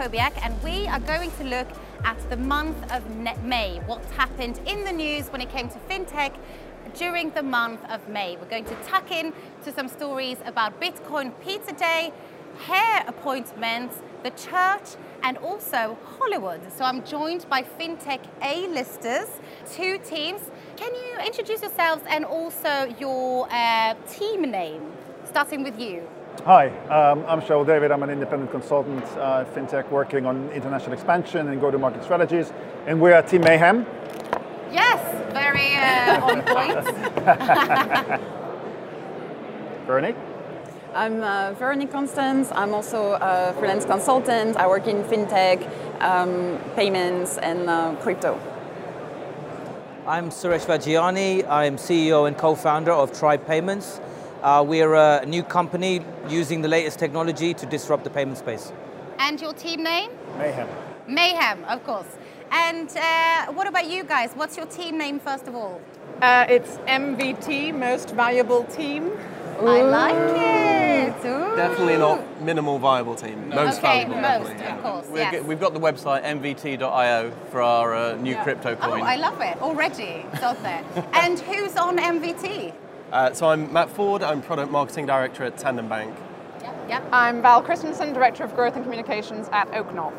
And we are going to look at the month of May, what's happened in the news when it came to FinTech during the month of May. We're going to tuck in to some stories about Bitcoin Pizza Day, hair appointments, the church, and also Hollywood. So I'm joined by FinTech A-listers, two teams. Can you introduce yourselves and also your uh, team name, starting with you? Hi, um, I'm Shaul David. I'm an independent consultant uh, at FinTech working on international expansion and go-to-market strategies. And we're at Team Mayhem. Yes, very uh, on point. Veronique? I'm uh, Veronique Constans. I'm also a freelance consultant. I work in FinTech, um, payments, and uh, crypto. I'm Suresh Vaghjiani. I'm CEO and co-founder of Tribe Payments. Uh, we're a new company using the latest technology to disrupt the payment space. And your team name? Mayhem. Mayhem, of course. And uh, what about you guys? What's your team name, first of all? Uh, it's MVT, Most Valuable Team. Ooh. I like it. Ooh. Definitely not minimal viable team. No. Most okay, valuable. most, yeah. of course. we yes. We've got the website mvt.io for our uh, new yeah. crypto coin. Oh, I love it already. It's out there. and who's on MVT? Uh, so I'm Matt Ford, I'm Product Marketing Director at Tandem Bank. Yep, yep. I'm Val Kristensen, Director of Growth and Communications at OakNorth.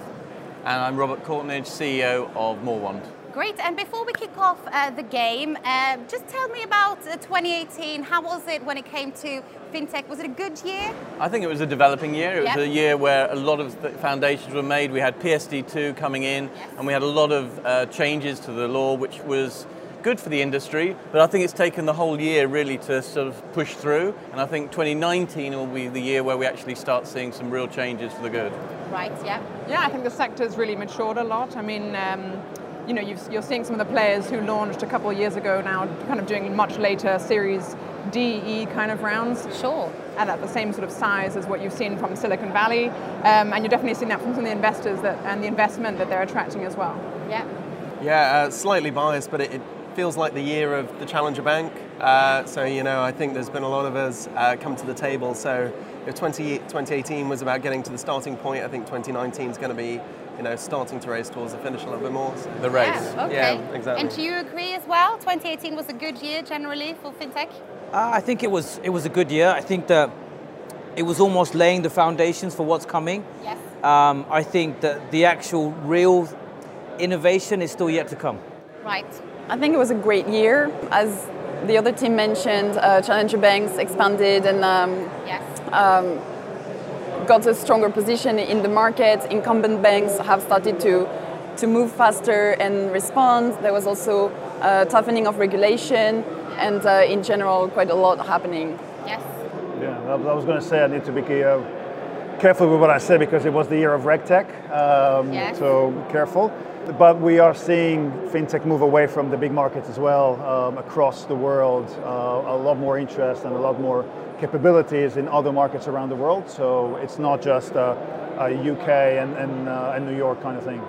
And I'm Robert Courtneidge, CEO of Moorwand. Great, and before we kick off uh, the game, uh, just tell me about uh, 2018. How was it when it came to fintech? Was it a good year? I think it was a developing year. It was a year where a lot of foundations were made. We had PSD2 coming in, yes. and we had a lot of uh, changes to the law, which was good for the industry, but I think it's taken the whole year really to sort of push through. And I think 2019 will be the year where we actually start seeing some real changes for the good. Right, yeah. Yeah, I think the sector's really matured a lot. I mean, um, you know, you are seeing some of the players who launched a couple of years ago now kind of doing much later Series D, E kind of rounds. Sure. And at the same sort of size as what you've seen from Silicon Valley. Um, and you're definitely seeing that from some of the investors that, and the investment that they're attracting as well. Yeah. Yeah, uh, slightly biased, but it, it feels like the year of the Challenger Bank. Uh, so, you know, I think there's been a lot of us uh, come to the table. So, if 20, 2018 was about getting to the starting point, I think 2019 is going to be, you know, starting to race towards the finish a little bit more. So. The race. Yeah, okay. Yeah, exactly. And do you agree as well? 2018 was a good year generally for fintech? Uh, I think it was, it was a good year. I think that it was almost laying the foundations for what's coming. Yes. Um, I think that the actual real innovation is still yet to come. Right. I think it was a great year. As the other team mentioned, uh, Challenger Banks expanded and um, yes. um, got a stronger position in the market. Incumbent banks have started to, to move faster and respond. There was also a toughening of regulation and uh, in general quite a lot happening. Yes. Yeah, I was going to say I need to be uh, careful with what I say because it was the year of RegTech. Um, yes. So careful. But we are seeing fintech move away from the big markets as well um, across the world. Uh, a lot more interest and a lot more capabilities in other markets around the world. So it's not just a, a UK and, and, uh, and, New York kind of thing.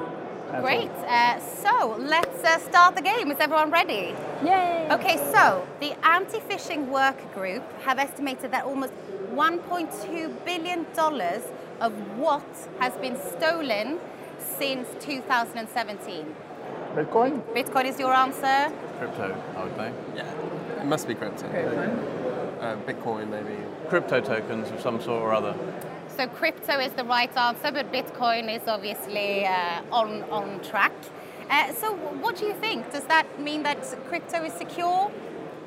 That's Great. Uh, so let's uh, start the game. Is everyone ready? Yay! Okay, so the anti-phishing work group have estimated that almost 1.2 billion dollars of what has been stolen since 2017? Bitcoin? Bitcoin is your answer? Crypto, I would say. Yeah, it must be crypto. Uh, Bitcoin, maybe. Crypto tokens of some sort or other. So crypto is the right answer, but Bitcoin is obviously uh, on, on track. Uh, so what do you think? Does that mean that crypto is secure?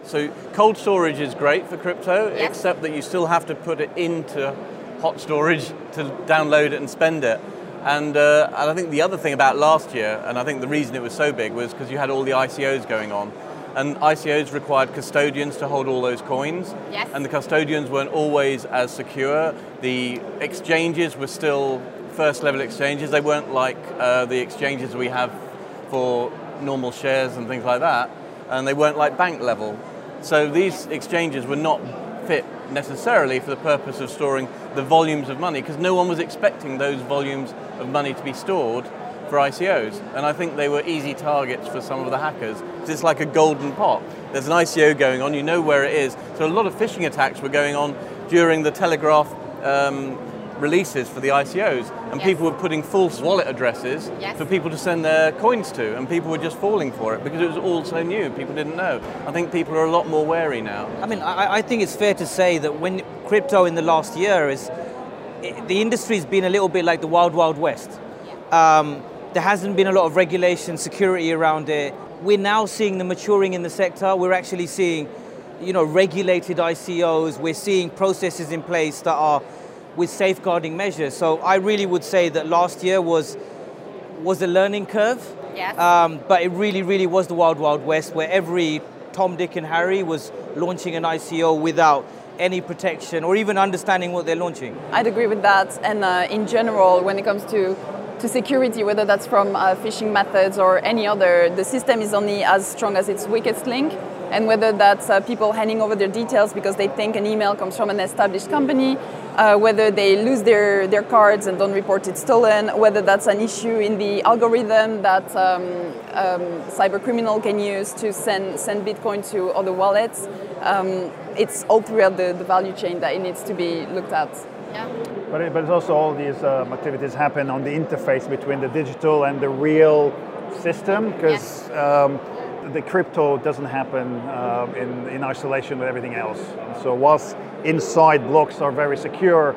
So cold storage is great for crypto, yes. except that you still have to put it into hot storage to download it and spend it. And, uh, and I think the other thing about last year, and I think the reason it was so big was because you had all the ICOs going on. And ICOs required custodians to hold all those coins. Yes. And the custodians weren't always as secure. The exchanges were still first level exchanges. They weren't like uh, the exchanges we have for normal shares and things like that. And they weren't like bank level. So these exchanges were not fit necessarily for the purpose of storing the volumes of money because no one was expecting those volumes of money to be stored for ICOs. And I think they were easy targets for some of the hackers. It's like a golden pot. There's an ICO going on, you know where it is. So a lot of phishing attacks were going on during the Telegram um, releases for the ICOs, and Yes. people were putting false wallet addresses Yes. for people to send their coins to, and people were just falling for it because it was all so new. People didn't know. I think people are a lot more wary now. I mean, I, I think it's fair to say that when crypto in the last year is, i the industry's been a little bit like the wild, wild west. Um, there hasn't been a lot of regulation, security around it. We're now seeing the maturing in the sector. We're actually seeing, you know, regulated ICOs. We're seeing processes in place that are with safeguarding measures. So I really would say that last year was was a learning curve. Yes. Um, but it really, really was the wild, wild west where every Tom, Dick, and Harry was launching an ICO without any protection or even understanding what they're launching. I'd agree with that. And uh, in general, when it comes to to security, whether that's from uh, phishing methods or any other, the system is only as strong as its weakest link. And whether that's uh, people handing over their details because they think an email comes from an established company, uh, whether they lose their, their cards and don't report it stolen, whether that's an issue in the algorithm that um, um, cyber criminal can use to send, send Bitcoin to other wallets, um, it's all throughout the, the value chain that it needs to be looked at. Yeah. But, it, but it's also all these um, activities happen on the interface between the digital and the real system because um, the crypto doesn't happen um, in, in isolation with everything else. So whilst inside blocks are very secure,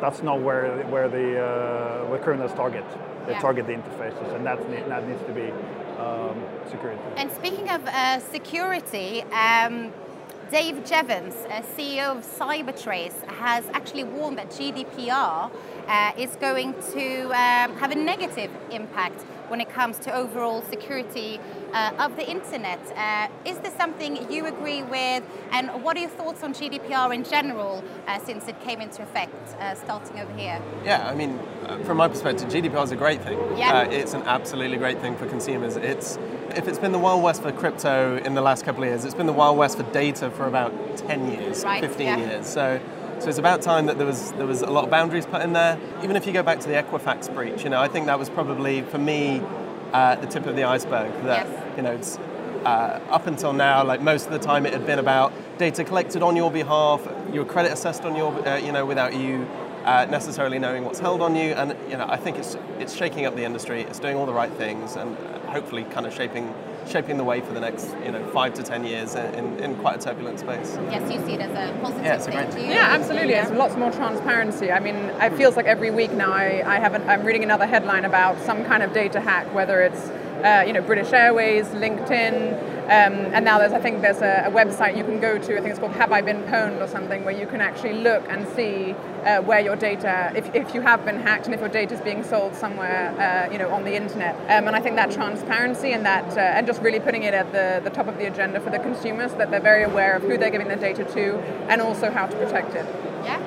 that's not where, where the uh, where criminals target. They Yeah. target the interfaces, and that, that needs to be um, security. And speaking of uh, security, um, Dave Jevans, uh, CEO of CipherTrace, has actually warned that GDPR uh, is going to um, have a negative impact when it comes to overall security uh, of the internet. Uh, is this something you agree with? And what are your thoughts on GDPR in general uh, since it came into effect uh, starting over here? Yeah, I mean, uh, from my perspective, GDPR is a great thing. Yeah. Uh, it's an absolutely great thing for consumers. It's if it's been the wild west for crypto in the last couple of years, it's been the wild west for data for about 10 years, Right, 15 yeah. years. So. So it's about time that there was there was a lot of boundaries put in there. Even if you go back to the Equifax breach, you know, I think that was probably for me uh, the tip of the iceberg. That Yes. you know, it's, uh, up until now, like most of the time, it had been about data collected on your behalf, your credit assessed on your, uh, you know, without you uh, necessarily knowing what's held on you. And you know, I think it's it's shaking up the industry. It's doing all the right things, and hopefully, kind of shaping shaping the way for the next, you know, five to ten years in, in quite a turbulent space. Yes, you see it as a positive Yeah, it's a thing, great thing. Yeah, absolutely. There's lots more transparency. I mean, it feels like every week now I, I have an, I'm reading another headline about some kind of data hack, whether it's uh, you know British Airways, LinkedIn, um, and now there's I think there's a, a website you can go to. I think it's called Have I Been Pwned or something, where you can actually look and see uh, where your data, if, if you have been hacked and if your data is being sold somewhere, uh, you know, on the internet. Um, and I think that transparency and that uh, and just really putting it at the, the top of the agenda for the consumers, that they're very aware of who they're giving their data to and also how to protect it. Yeah?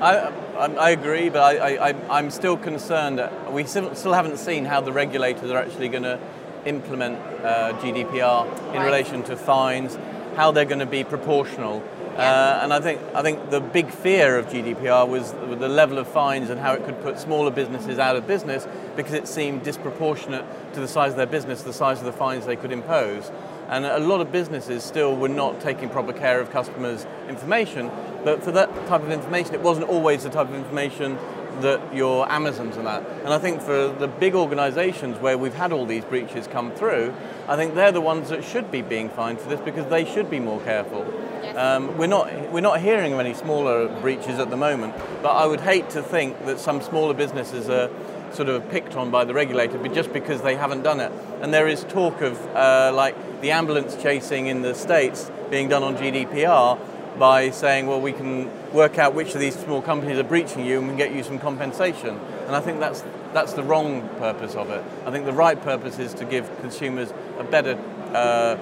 I, I, I agree, but I, I, I- I'm still concerned that we still still haven't seen how the regulators are actually going to implement uh, GDPR in Right. relation to fines, how they're going to be proportional. Uh, and I think I think the big fear of GDPR was the level of fines and how it could put smaller businesses out of business because it seemed disproportionate to the size of their business, the size of the fines they could impose. And a lot of businesses still were not taking proper care of customers' information. But for that type of information, it wasn't always the type of information that your Amazons and that. And I think for the big organizations where we've had all these breaches come through, I think they're the ones that should be being fined for this because they should be more careful. Yes. Um, we're not we're not hearing of any smaller breaches at the moment, but I would hate to think that some smaller businesses are sort of picked on by the regulator, but just because they haven't done it. And there is talk of uh, like the ambulance chasing in the states being done on GDPR by saying, well, we can work out which of these small companies are breaching you and we can get you some compensation. And I think that's that's the wrong purpose of it. I think the right purpose is to give consumers a better uh,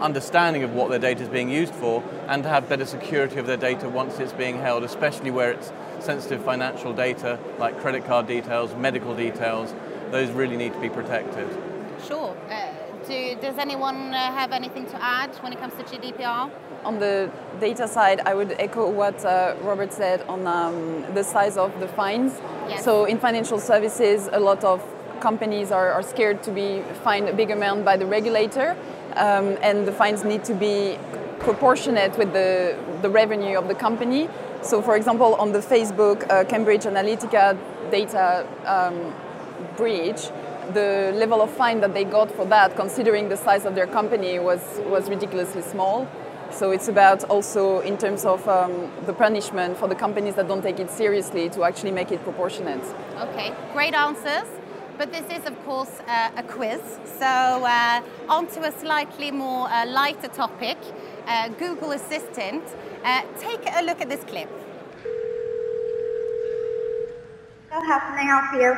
understanding of what their data is being used for and to have better security of their data once it's being held, especially where it's sensitive financial data like credit card details, medical details. Those really need to be protected. Sure. Uh, do, does anyone uh, have anything to add when it comes to GDPR? On the data side, I would echo what uh, Robert said on um, the size of the fines. Yes. So in financial services, a lot of companies are, are scared to be fined a big amount by the regulator, um, and the fines need to be proportionate with the, the revenue of the company. So, for example, on the Facebook uh, Cambridge Analytica data um, breach, the level of fine that they got for that, considering the size of their company, was, was ridiculously small. So it's about also in terms of um, the punishment for the companies that don't take it seriously to actually make it proportionate. Okay, great answers. But this is, of course, uh, a quiz. So uh, on to a slightly more uh, lighter topic, uh, Google Assistant. Uh, take a look at this clip. So how can I help you?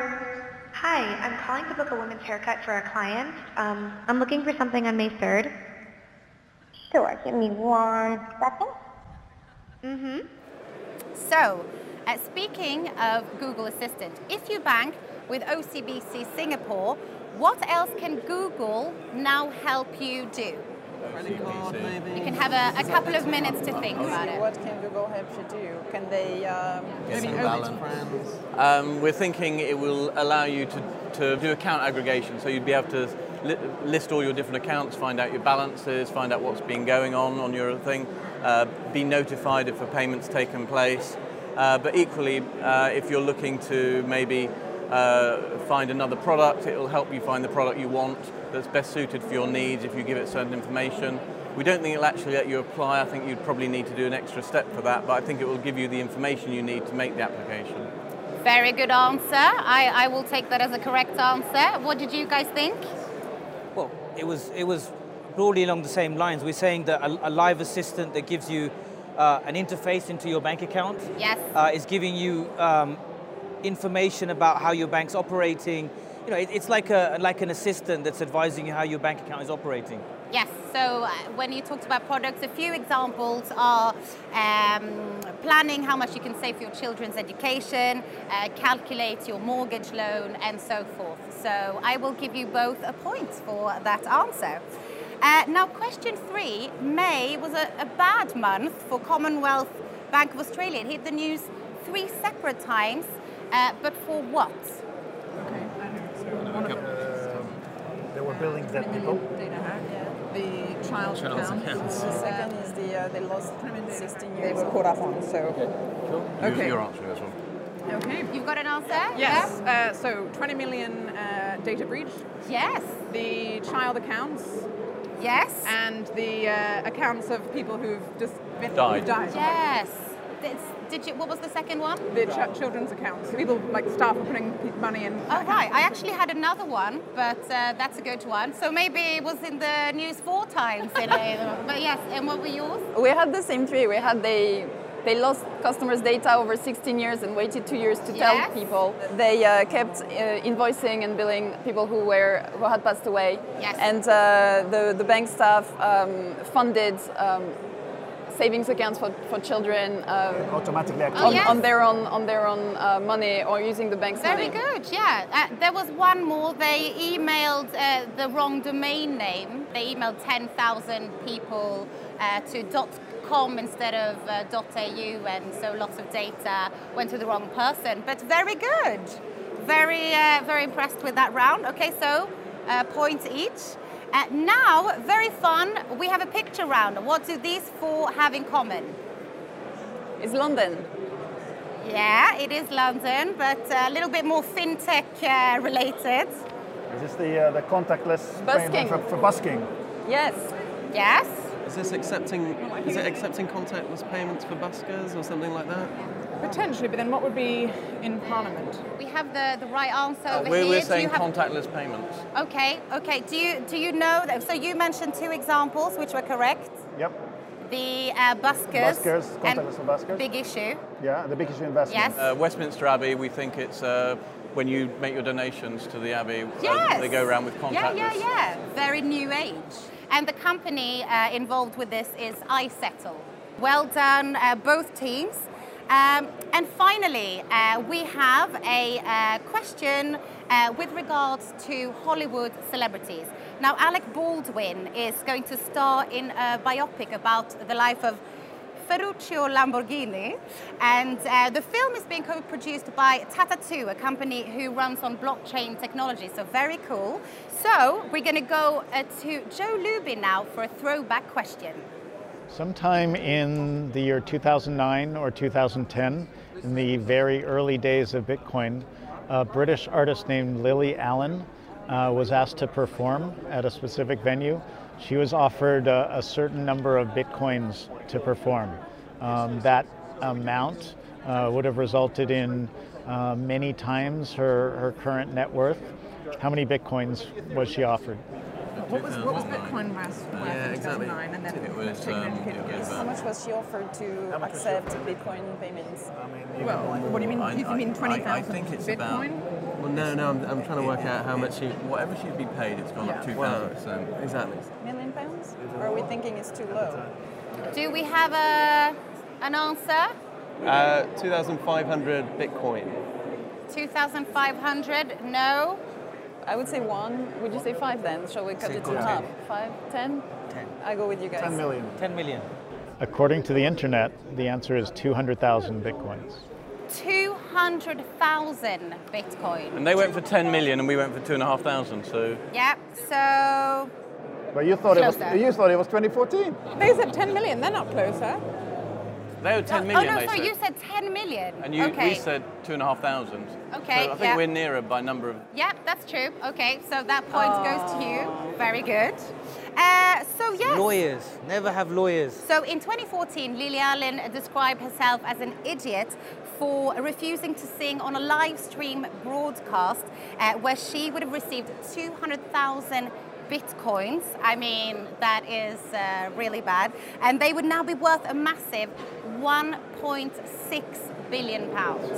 Hi, I'm calling to book a women's haircut for a client. Um, I'm looking for something on May 3rd. Sure, give me one second. Mm-hmm. So, uh, speaking of Google Assistant, if you bank with OCBC Singapore, what else can Google now help you do? Credit card, maybe. You can have a, a couple of minutes to think about it. What can Google help you do? Can they um, Maybe balance. friends. Um, we're thinking it will allow you to, to do account aggregation, so you'd be able to li- list all your different accounts, find out your balances, find out what's been going on on your thing, uh, be notified if a payment's taken place. Uh, but equally, uh, if you're looking to maybe uh, find another product, it will help you find the product you want that's best suited for your needs if you give it certain information. We don't think it'll actually let you apply. I think you'd probably need to do an extra step for that, but I think it will give you the information you need to make the application. Very good answer. I, I will take that as a correct answer. What did you guys think? Well, it was it was broadly along the same lines. We're saying that a, a live assistant that gives you uh, an interface into your bank account Yes. uh, is giving you um, information about how your bank's operating. You know, it, it's like a like an assistant that's advising you how your bank account is operating. Yes, so uh, when you talked about products, a few examples are um, planning how much you can save for your children's education, uh, calculate your mortgage loan, and so forth. So I will give you both a point for that answer. Uh, now, question three May was a, a bad month for Commonwealth Bank of Australia. It hit the news three separate times, uh, but for what? Okay, I know. So one of them. They were building dead people. The child Child's account. accounts. The second is the uh, they lost 16 years. They were caught up on. So Okay. You're answering this one. okay. You've got an answer? Yes. Uh, so 20 million uh, data breach. Yes. The child accounts Yes. and the uh, accounts of people who've just been Died. who've died. Yes. Did, did you, what was the second one? The ch- children's accounts. People like staff are putting money in. Oh, right. I actually had another one, but uh, that's a good one. So maybe it was in the news four times. In a, but yes, and what were yours? We had the same three. We had they they lost customers' data over 16 years and waited two years to tell people. They uh, kept uh, invoicing and billing people who were who had passed away. Yes. And uh, the the bank staff um, funded. Um, savings accounts for, for children um, Automatically Oh, on, yes. on their own on their own uh, money or using the bank's Very money. good, yeah. Uh, there was one more. They emailed uh, the wrong domain name. They emailed 10,000 people uh, to .com instead of uh, .au, and so lots of data went to the wrong person. But very good. Very, uh, very impressed with that round. Okay, so uh, points each. Uh, now, very fun. We have a picture round. What do these four have in common? It's London. Yeah, it is London, but a little bit more fintech uh, related. Is this the, uh, the contactless Busking. for, for busking? Yes. Yes. Is this accepting? Is it accepting contactless payments for buskers or something like that? Potentially, but then what would be in Parliament? We have the, the right answer Uh, over we're, here. we're saying have- contactless payments. Okay, okay. Do you do you know that? So you mentioned two examples which were correct. Yep. The uh, buskers. Buskers, contactless for buskers. Big issue. Yeah, the biggest investment. Yes. Uh, Westminster Abbey, we think it's uh, when you make your donations to the Abbey, uh, Yes. they go around with contactless. Yeah, yeah, yeah. Very new age. And the company uh, involved with this is iZettle. Well done, uh, both teams. Um, and finally, uh, we have a uh, question uh, with regards to Hollywood celebrities. Now, Alec Baldwin is going to star in a biopic about the life of Ferruccio Lamborghini. And uh, the film is being co-produced by TaTaTu, a company who runs on blockchain technology. So very cool. So we're going to go uh, to Joe Lubin now for a throwback question. Sometime in the year 2009 or 2010, in the very early days of Bitcoin, a British artist named Lily Allen uh, was asked to perform at a specific venue. She was offered a, a certain number of Bitcoins to perform. Um, that amount uh, would have resulted in uh, many times her, her current net worth. How many Bitcoins was she offered? What was, what was Bitcoin worth Yeah, in exactly. 2009 and then It was, taken um, it was. How much was she offered to accept Bitcoin payments? Well, what do you mean? I- you I- mean 20,000 I think it's about- Bitcoin? Well, no, no, I'm, I'm trying to work out how much she. Whatever she'd be paid, it's gone up Yeah. 2,000%. Exactly. Million pounds? Or are we thinking it's too low? Do we have a, an answer? Uh, 2,500 Bitcoin. 2,500? No. I would say one. Would you say five then? Shall we cut Say it to ten. half? Five? Ten? Ten. I go with you guys. 10 million. 10 million. According to the internet, the answer is 200,000 Bitcoins. 200,000 Bitcoin. And they went for 10 million and we went for 2,500, so Yeah, so But you thought it was you thought it was 2014. They said 10 million, they're not closer. They were 10 oh, million, no, they sorry, said. you said 10 million. and you, okay. we said 2,500. Okay, So I think yeah. we're nearer by number of Yep, that's true. Okay, so that point goes to you. Very good. Uh, so yes. Lawyers. Never have lawyers. So in 2014, Lily Allen described herself as an idiot for refusing to sing on a live stream broadcast uh, where she would have received 200,000 bitcoins. I mean, that is uh, really bad. And they would now be worth a massive 1.6 billion pounds.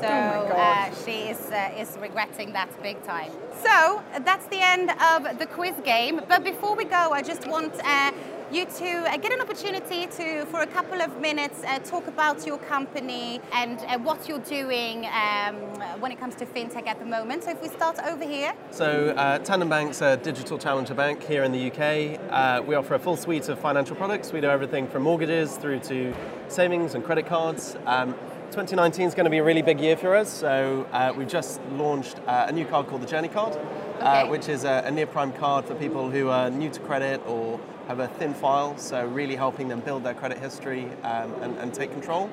So uh, she is, uh, is regretting that big time. So that's the end of the quiz game. But before we go, I just want uh, you to uh, get an opportunity to, for a couple of minutes, uh, talk about your company and uh, what you're doing um, when it comes to fintech at the moment. So if we start over here. So, uh, Tandem Bank's a digital challenger bank here in the UK. Uh, we offer a full suite of financial products. We do everything from mortgages through to savings and credit cards. Um, 2019 is going to be a really big year for us. So, uh, we've just launched uh, a new card called the Journey Card, Okay. uh, which is a, a near prime card for people who are new to credit or have a thin file. So, really helping them build their credit history um, and, and take control.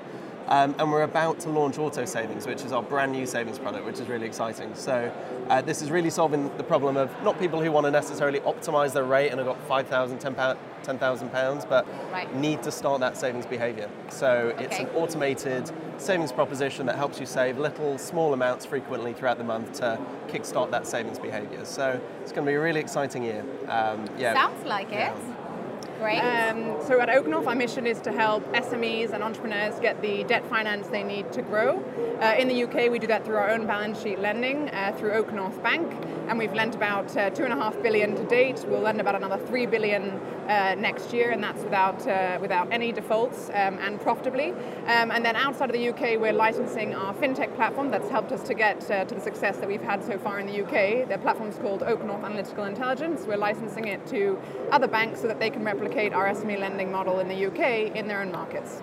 Um, and we're about to launch Auto Savings, which is our brand new savings product, which is really exciting. So uh, this is really solving the problem of not people who want to necessarily optimize their rate and have got 5,000, 10,000 pounds, but Right. need to start that savings behavior. So it's an automated savings proposition that helps you save little, small amounts frequently throughout the month to kickstart that savings behavior. So it's going to be a really exciting year. Um, yeah. Sounds like it. Great. Um, so at OakNorth, our mission is to help SMEs and entrepreneurs get the debt finance they need to grow. Uh, in the UK, we do that through our own balance sheet lending uh, through OakNorth Bank, and we've lent about uh, two and a half billion to date. We'll lend about another three billion uh, next year, and that's without uh, without any defaults um, and profitably. Um, and then outside of the UK, we're licensing our fintech platform that's helped us to get uh, to the success that we've had so far in the UK. The platform's called OakNorth Analytical Intelligence. We're licensing it to other banks so that they can replicate our SME lending model in the UK in their own markets.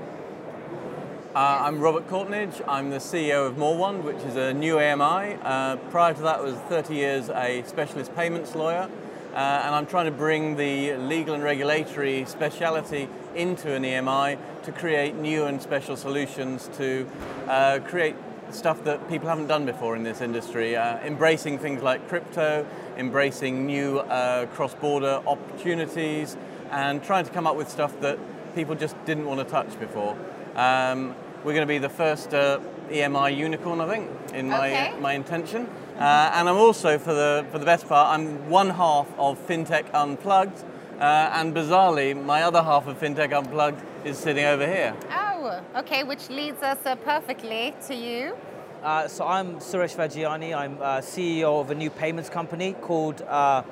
Uh, I'm Robert Courtneidge. I'm the CEO of Moorwand, which is a new EMI. Uh, prior to that, I was 30 years a specialist payments lawyer, uh, and I'm trying to bring the legal and regulatory speciality into an EMI to create new and special solutions to uh, create stuff that people haven't done before in this industry, uh, embracing things like crypto, embracing new uh, cross-border opportunities, and trying to come up with stuff that people just didn't want to touch before. Um, we're going to be the first uh, EMI unicorn, I think, in my Okay. my intention. Uh, and I'm also, for the for the best part, I'm one half of FinTech Unplugged, uh, and bizarrely, my other half of FinTech Unplugged is sitting over here. Oh, okay, which leads us uh, perfectly to you. Uh, so I'm Suresh Vaghjiani. I'm uh, CEO of a new payments company called uh,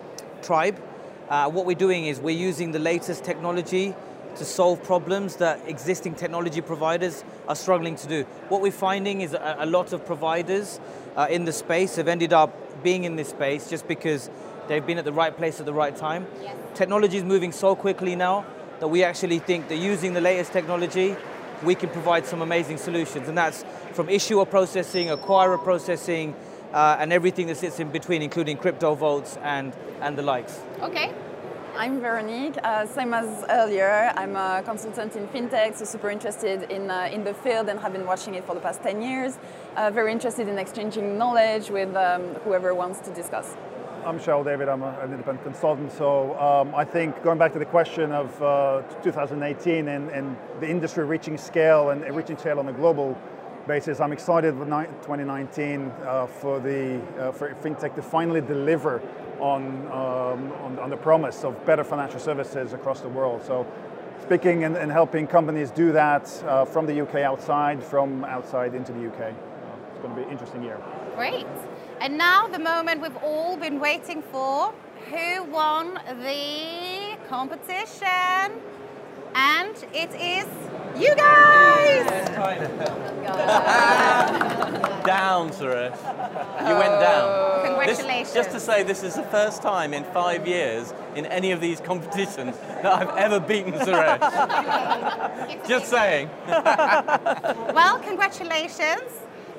Tribe. Uh, what we're doing is we're using the latest technology to solve problems that existing technology providers are struggling to do. What we're finding is a, a lot of providers uh, in the space have ended up being in this space just because they've been at the right place at the right time. Yes. Technology is moving so quickly now that we actually think that using the latest technology, we can provide some amazing solutions. And that's from issuer processing, acquirer processing, uh, and everything that sits in between, including crypto vaults and, and the likes. Okay. I'm Veronique. Uh, same as earlier, I'm a consultant in fintech, so super interested in, uh, in the field and have been watching it for the past 10 years. Uh, very interested in exchanging knowledge with um, whoever wants to discuss. I'm Shaul David, I'm a, an independent consultant. So um, I think going back to the question of uh, 2018 and, and, the industry reaching scale and reaching scale on a global basis, I'm excited with 2019 uh, for, the, uh, for FinTech to finally deliver on, um, on, on, the promise of better financial services across the world. So speaking and, and helping companies do that uh, from the UK outside, from outside into the UK. It's going to be an interesting year. Great. And now the moment we've all been waiting for. Who won the competition? And it is you guys! down, Suresh. You went down. Congratulations. This, just to say, this is the first time in five years in any of these competitions that I've ever beaten Suresh. just saying. well, congratulations.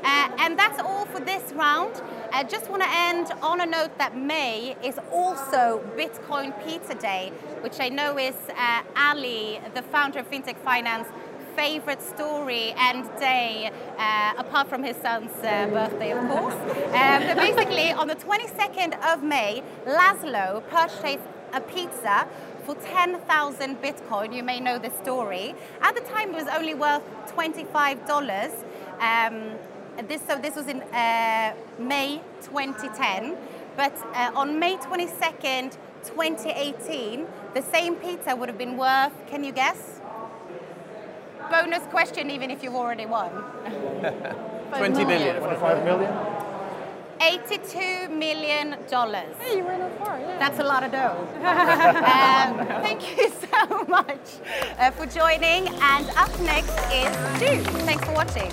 Uh, and that's all for this round. I just want to end on a note that May is also Bitcoin Pizza Day, which I know is uh, Ali, the founder of FinTech Finance, favorite story and day, uh, apart from his son's uh, birthday, of course. Um, but basically, on the 22nd of May, Laszlo purchased a pizza for 10,000 Bitcoin. You may know the story. At the time, it was only worth $25. Um, this, so this was in uh, May 2010. But uh, on May 22nd, 2018, the same pizza would have been worth, can you guess? Bonus question, even if you've already won. 20 million. 25 million? $82 million. Hey, you went far, yeah. That's a lot of dough. um, thank you so much uh, for joining. And up next is Stu. Thanks for watching.